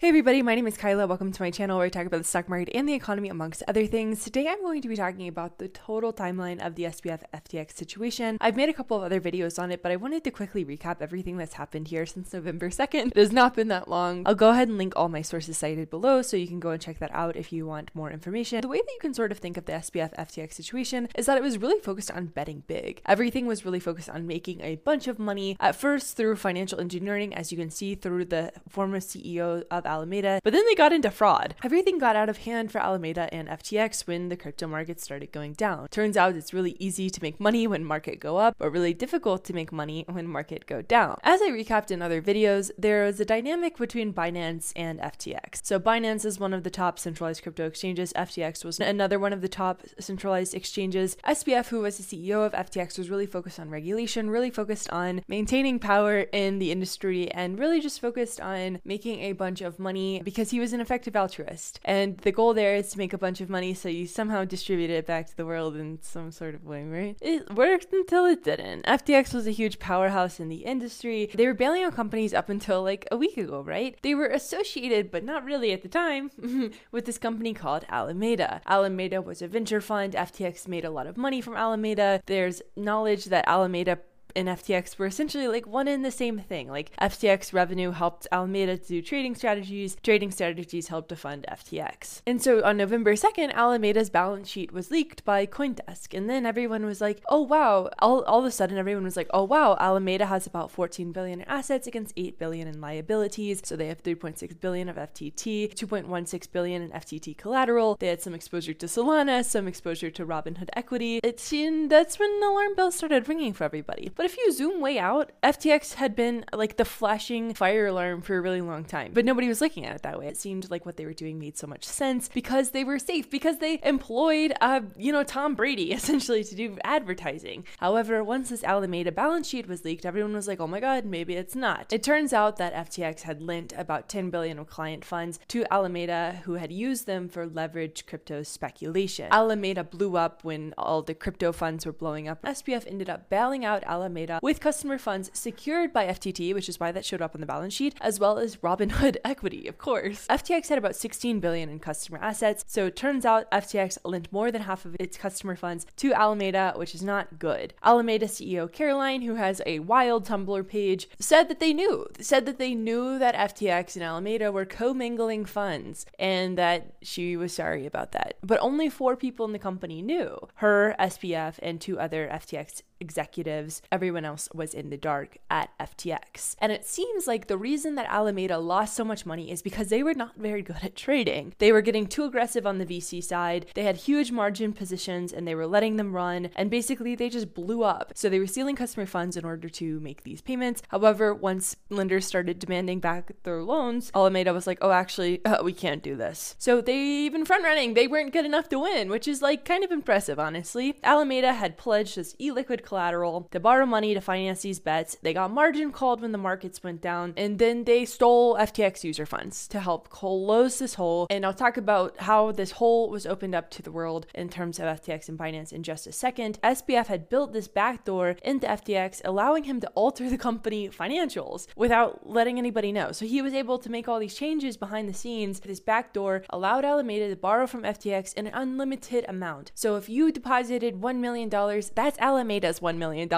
Hey everybody, my name is Kyla. Welcome to my channel where I talk about the stock market and the economy amongst other things. Today I'm going to be talking about the total timeline of the SBF FTX situation. I've made a couple of other videos on it, but I wanted to quickly recap everything that's happened here since November 2nd. It has not been that long. I'll go ahead and link all my sources cited below so you can go and check that out if you want more information. The way that you can sort of think of the SBF FTX situation is that it was really focused on betting big. Everything was really focused on making a bunch of money at first through financial engineering, as you can see through the former CEO of Alameda, but then they got into fraud. Everything got out of hand for Alameda and FTX when the crypto market started going down. Turns out it's really easy to make money when market go up, but really difficult to make money when market go down. As I recapped in other videos, there is a dynamic between Binance and FTX. So Binance is one of the top centralized crypto exchanges. FTX was another one of the top centralized exchanges. SBF, who was the CEO of FTX, was really focused on regulation, really focused on maintaining power in the industry, and really just focused on making a bunch of money because he was an effective altruist. And the goal there is to make a bunch of money so you somehow distribute it back to the world in some sort of way, right? It worked until it didn't. FTX was a huge powerhouse in the industry. They were bailing out companies up until like a week ago, right? They were associated, but not really at the time, with this company called Alameda. Alameda was a venture fund. FTX made a lot of money from Alameda. There's knowledge that Alameda and FTX were essentially like one and the same thing. Like FTX revenue helped Alameda to do trading strategies, trading strategies helped to fund FTX. And so on November 2nd, Alameda's balance sheet was leaked by Coindesk. And then everyone was like, oh wow, all, all of a sudden everyone was like, oh wow, Alameda has about 14 billion in assets against 8 billion in liabilities. So they have 3.6 billion of FTT, 2.16 billion in FTT collateral. They had some exposure to Solana, some exposure to Robinhood equity. It's and that's when the alarm bells started ringing for everybody. But if you zoom way out, FTX had been like the flashing fire alarm for a really long time, but nobody was looking at it that way. It seemed like what they were doing made so much sense because they were safe, because they employed, uh, you know, Tom Brady essentially to do advertising. However, once this Alameda balance sheet was leaked, everyone was like, oh my god, maybe it's not. It turns out that FTX had lent about 10 billion of client funds to Alameda, who had used them for leverage crypto speculation. Alameda blew up when all the crypto funds were blowing up. SBF ended up bailing out Alameda Alameda with customer funds secured by FTT, which is why that showed up on the balance sheet, as well as Robinhood equity, of course. FTX had about 16 billion in customer assets, so it turns out FTX lent more than half of its customer funds to Alameda, which is not good. Alameda CEO Caroline, who has a wild Tumblr page, said that they knew, said that they knew that FTX and Alameda were commingling funds and that she was sorry about that. But only four people in the company knew her, SBF, and two other FTX executives. Everyone else was in the dark at FTX. And it seems like the reason that Alameda lost so much money is because they were not very good at trading. They were getting too aggressive on the VC side. They had huge margin positions and they were letting them run. And basically, they just blew up. So they were stealing customer funds in order to make these payments. However, once lenders started demanding back their loans, Alameda was like, oh, actually, uh, we can't do this. So they even front running, they weren't good enough to win, which is like kind of impressive, honestly. Alameda had pledged this e liquid collateral to borrow money to finance these bets. They got margin called when the markets went down, and then they stole FTX user funds to help close this hole. And I'll talk about how this hole was opened up to the world in terms of FTX and Binance in just a second. SBF had built this backdoor into FTX, allowing him to alter the company financials without letting anybody know. So he was able to make all these changes behind the scenes. This backdoor allowed Alameda to borrow from FTX in an unlimited amount. So if you deposited $1 million, that's Alameda's $1 million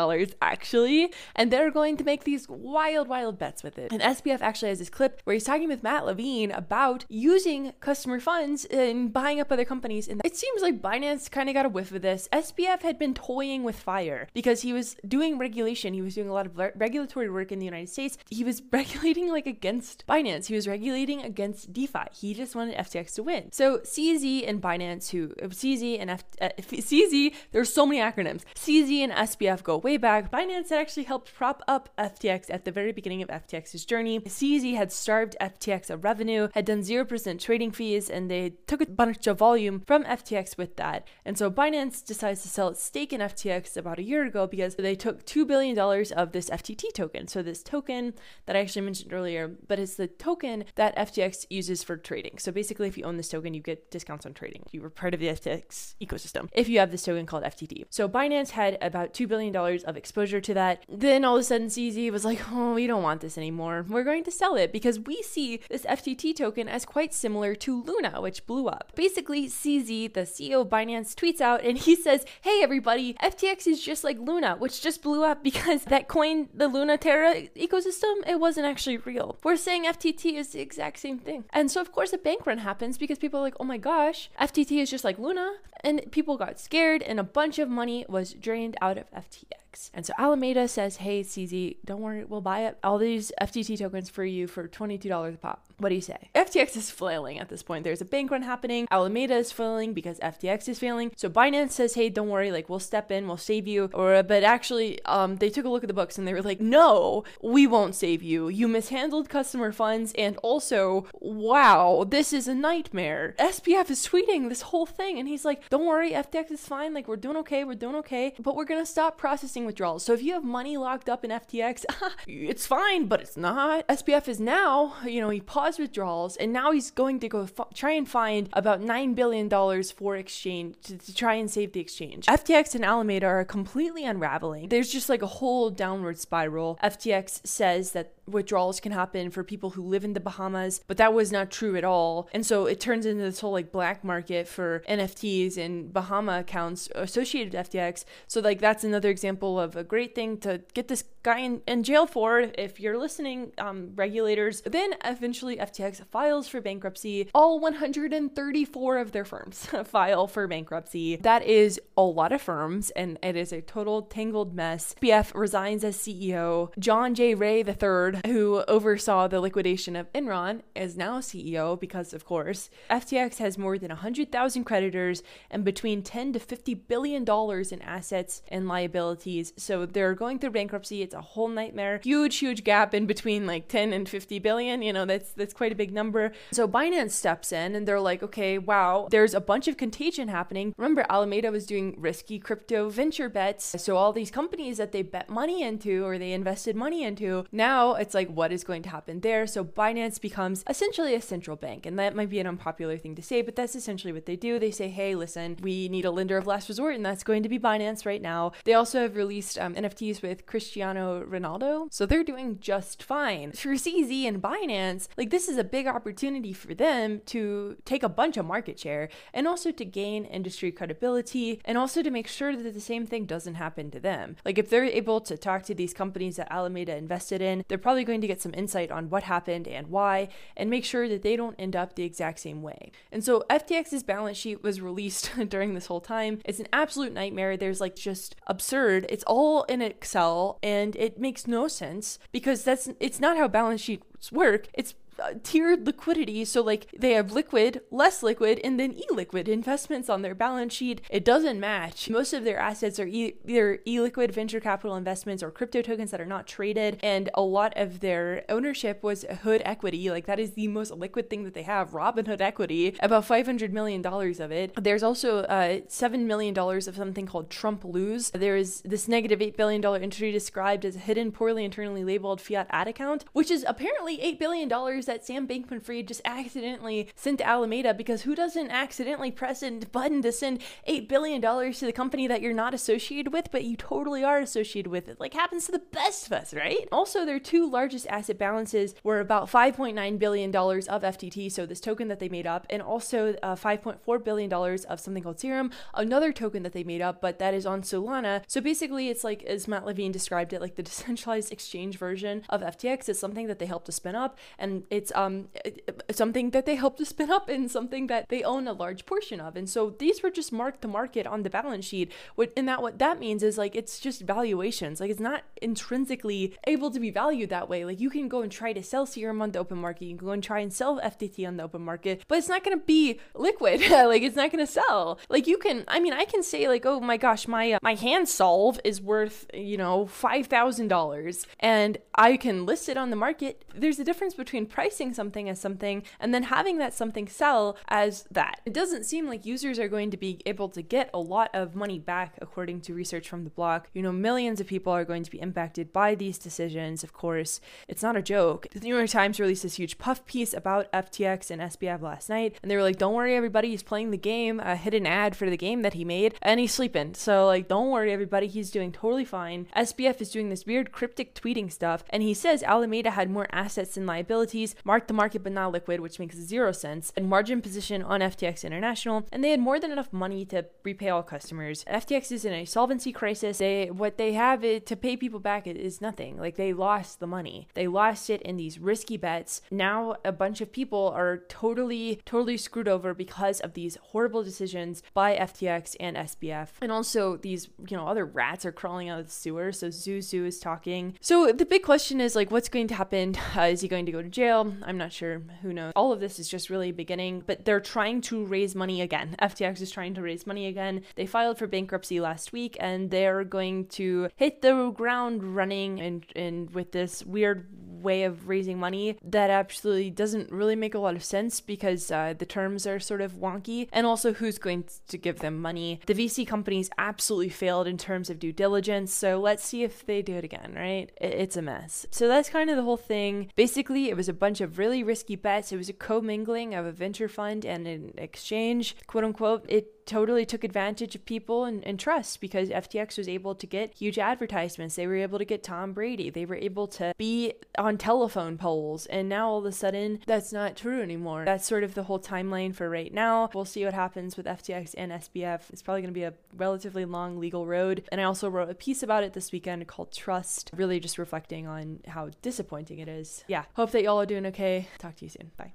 actually. And they're going to make these wild, wild bets with it. And SBF actually has this clip where he's talking with Matt Levine about using customer funds and buying up other companies. And it seems like Binance kind of got a whiff of this. SBF had been toying with fire because he was doing regulation. He was doing a lot of regulatory work in the United States. He was regulating like against Binance. He was regulating against DeFi. He just wanted FTX to win. So CZ and Binance, who CZ and F, uh, CZ, there's so many acronyms. CZ and SBF go way back. Binance had actually helped prop up FTX at the very beginning of FTX's journey. CZ had starved FTX of revenue, had done 0% trading fees, and they took a bunch of volume from FTX with that. And so Binance decides to sell its stake in FTX about a year ago because they took $2 billion of this FTT token. So this token that I actually mentioned earlier, but it's the token that FTX uses for trading. So basically, if you own this token, you get discounts on trading. You were part of the FTX ecosystem if you have this token called FTT. So Binance had about $2 billion of exposure to that. Then all of a sudden, CZ was like, oh, we don't want this anymore. We're going to sell it because we see this FTT token as quite similar to Luna, which blew up. Basically, CZ, the CEO of Binance, tweets out and he says, hey, everybody, FTX is just like Luna, which just blew up because that coin, the Luna Terra ecosystem, it wasn't actually real. We're saying FTT is the exact same thing. And so, of course, a bank run happens because people are like, oh my gosh, FTT is just like Luna. And people got scared and a bunch of money was drained out of FTX. And so Alameda says, hey, CZ, don't worry, we'll buy up all these FTT tokens for you for $22 a pop. What do you say? FTX is flailing at this point. There's a bank run happening. Alameda is flailing because FTX is failing. So Binance says, "Hey, don't worry, like we'll step in, we'll save you." Or but actually, um, they took a look at the books and they were like, "No, we won't save you. You mishandled customer funds, and also, wow, this is a nightmare." SBF is tweeting this whole thing, and he's like, "Don't worry, FTX is fine. Like we're doing okay, we're doing okay, but we're gonna stop processing withdrawals. So if you have money locked up in FTX, it's fine, but it's not." SBF is now, you know, he paused withdrawals, and now he's going to go f- try and find about $9 billion for exchange to, to try and save the exchange. FTX and Alameda are completely unraveling. There's just like a whole downward spiral. FTX says that withdrawals can happen for people who live in the Bahamas, but that was not true at all. And so it turns into this whole like black market for NFTs and Bahama accounts associated with FTX. So like that's another example of a great thing to get this guy in, in jail for if you're listening, um, regulators. Then eventually FTX files for bankruptcy. All 134 of their firms file for bankruptcy. That is a lot of firms and it is a total tangled mess. BF resigns as CEO. John J. Ray III who oversaw the liquidation of Enron, is now CEO because, of course, FTX has more than 100,000 creditors and between 10 to 50 billion dollars in assets and liabilities. So they're going through bankruptcy. It's a whole nightmare. Huge, huge gap in between like 10 and 50 billion. You know, that's that's quite a big number. So Binance steps in and they're like, okay, wow, there's a bunch of contagion happening. Remember, Alameda was doing risky crypto venture bets. So all these companies that they bet money into or they invested money into, now it's like what is going to happen there. So Binance becomes essentially a central bank. And that might be an unpopular thing to say, but that's essentially what they do. They say, hey, listen, we need a lender of last resort, and that's going to be Binance right now. They also have released um, NFTs with Cristiano Ronaldo. So they're doing just fine. For CZ and Binance, like this is a big opportunity for them to take a bunch of market share and also to gain industry credibility and also to make sure that the same thing doesn't happen to them. Like if they're able to talk to these companies that Alameda invested in, they're probably going to get some insight on what happened and why, and make sure that they don't end up the exact same way. And so FTX's balance sheet was released during this whole time. It's an absolute nightmare. There's like just absurd. It's all in Excel and it makes no sense because that's it's not how balance sheets work. It's tiered liquidity. So, like, they have liquid, less liquid, and then e liquid investments on their balance sheet. It doesn't match. Most of their assets are either e liquid venture capital investments or crypto tokens that are not traded. And a lot of their ownership was Hood equity. Like, that is the most liquid thing that they have Robinhood equity, about $500 million of it. There's also uh, $7 million of something called Trump Lose. There is this negative $8 billion entry described as a hidden, poorly internally labeled fiat ad account, which is apparently $8 billion that Sam Bankman-Fried just accidentally sent to Alameda because who doesn't accidentally press a button to send $8 billion to the company that you're not associated with, but you totally are associated with? It like happens to the best of us, right? Also, their two largest asset balances were about $5.9 billion of FTT, so this token that they made up, and also uh, $5.4 billion of something called Serum, another token that they made up, but that is on Solana. So basically, it's like, as Matt Levine described it, like the decentralized exchange version of FTX is something that they helped to spin up, and it it's um something that they help to spin up and something that they own a large portion of. And so these were just marked to market on the balance sheet. What and that what that means is like it's just valuations. Like it's not intrinsically able to be valued that way. Like you can go and try to sell serum on the open market, you can go and try and sell FTT on the open market, but it's not gonna be liquid. like it's not gonna sell. Like you can I mean I can say like, oh my gosh, my uh, my hand solve is worth, you know, five thousand dollars and I can list it on the market. There's a difference between pricing something as something and then having that something sell as that. It doesn't seem like users are going to be able to get a lot of money back, according to research from The Block. You know, millions of people are going to be impacted by these decisions, of course. It's not a joke. The New York Times released this huge puff piece about FTX and SBF last night, and they were like, don't worry, everybody, he's playing the game, a hidden ad for the game that he made, and he's sleeping. So, like, don't worry, everybody, he's doing totally fine. SBF is doing this weird cryptic tweeting stuff, and he says Alameda had more assets than liabilities, marked the market but not liquid, which makes zero sense, and margin position on FTX International, and they had more than enough money to repay all customers. FTX is in a solvency crisis. They what they have it, to pay people back is nothing. Like they lost the money. They lost it in these risky bets. Now a bunch of people are totally totally screwed over because of these horrible decisions by FTX and SBF. And also these, you know, other rats are crawling out of the sewer. So Zhu Su is talking. So the big question is like what's going to happen? Uh, is he going to go to jail? I'm not sure. Who knows? All of this is just really beginning, but they're trying to raise money again. FTX is trying to raise money again. They filed for bankruptcy last week and they're going to hit the ground running and, and with this weird way of raising money that absolutely doesn't really make a lot of sense because uh, the terms are sort of wonky and also who's going to give them money. The VC companies absolutely failed in terms of due diligence, so let's see if they do it again, right? It's a mess. So that's kind of the whole thing. Basically, it was a bunch of really risky bets. It was a commingling of a venture fund and an exchange, quote unquote. It totally took advantage of people and, and, trust because FTX was able to get huge advertisements. They were able to get Tom Brady. They were able to be on telephone poles. And now all of a sudden, that's not true anymore. That's sort of the whole timeline for right now. We'll see what happens with FTX and SBF. It's probably going to be a relatively long legal road. And I also wrote a piece about it this weekend called Trust, really just reflecting on how disappointing it is. Yeah, hope that y'all are doing okay. Talk to you soon. Bye.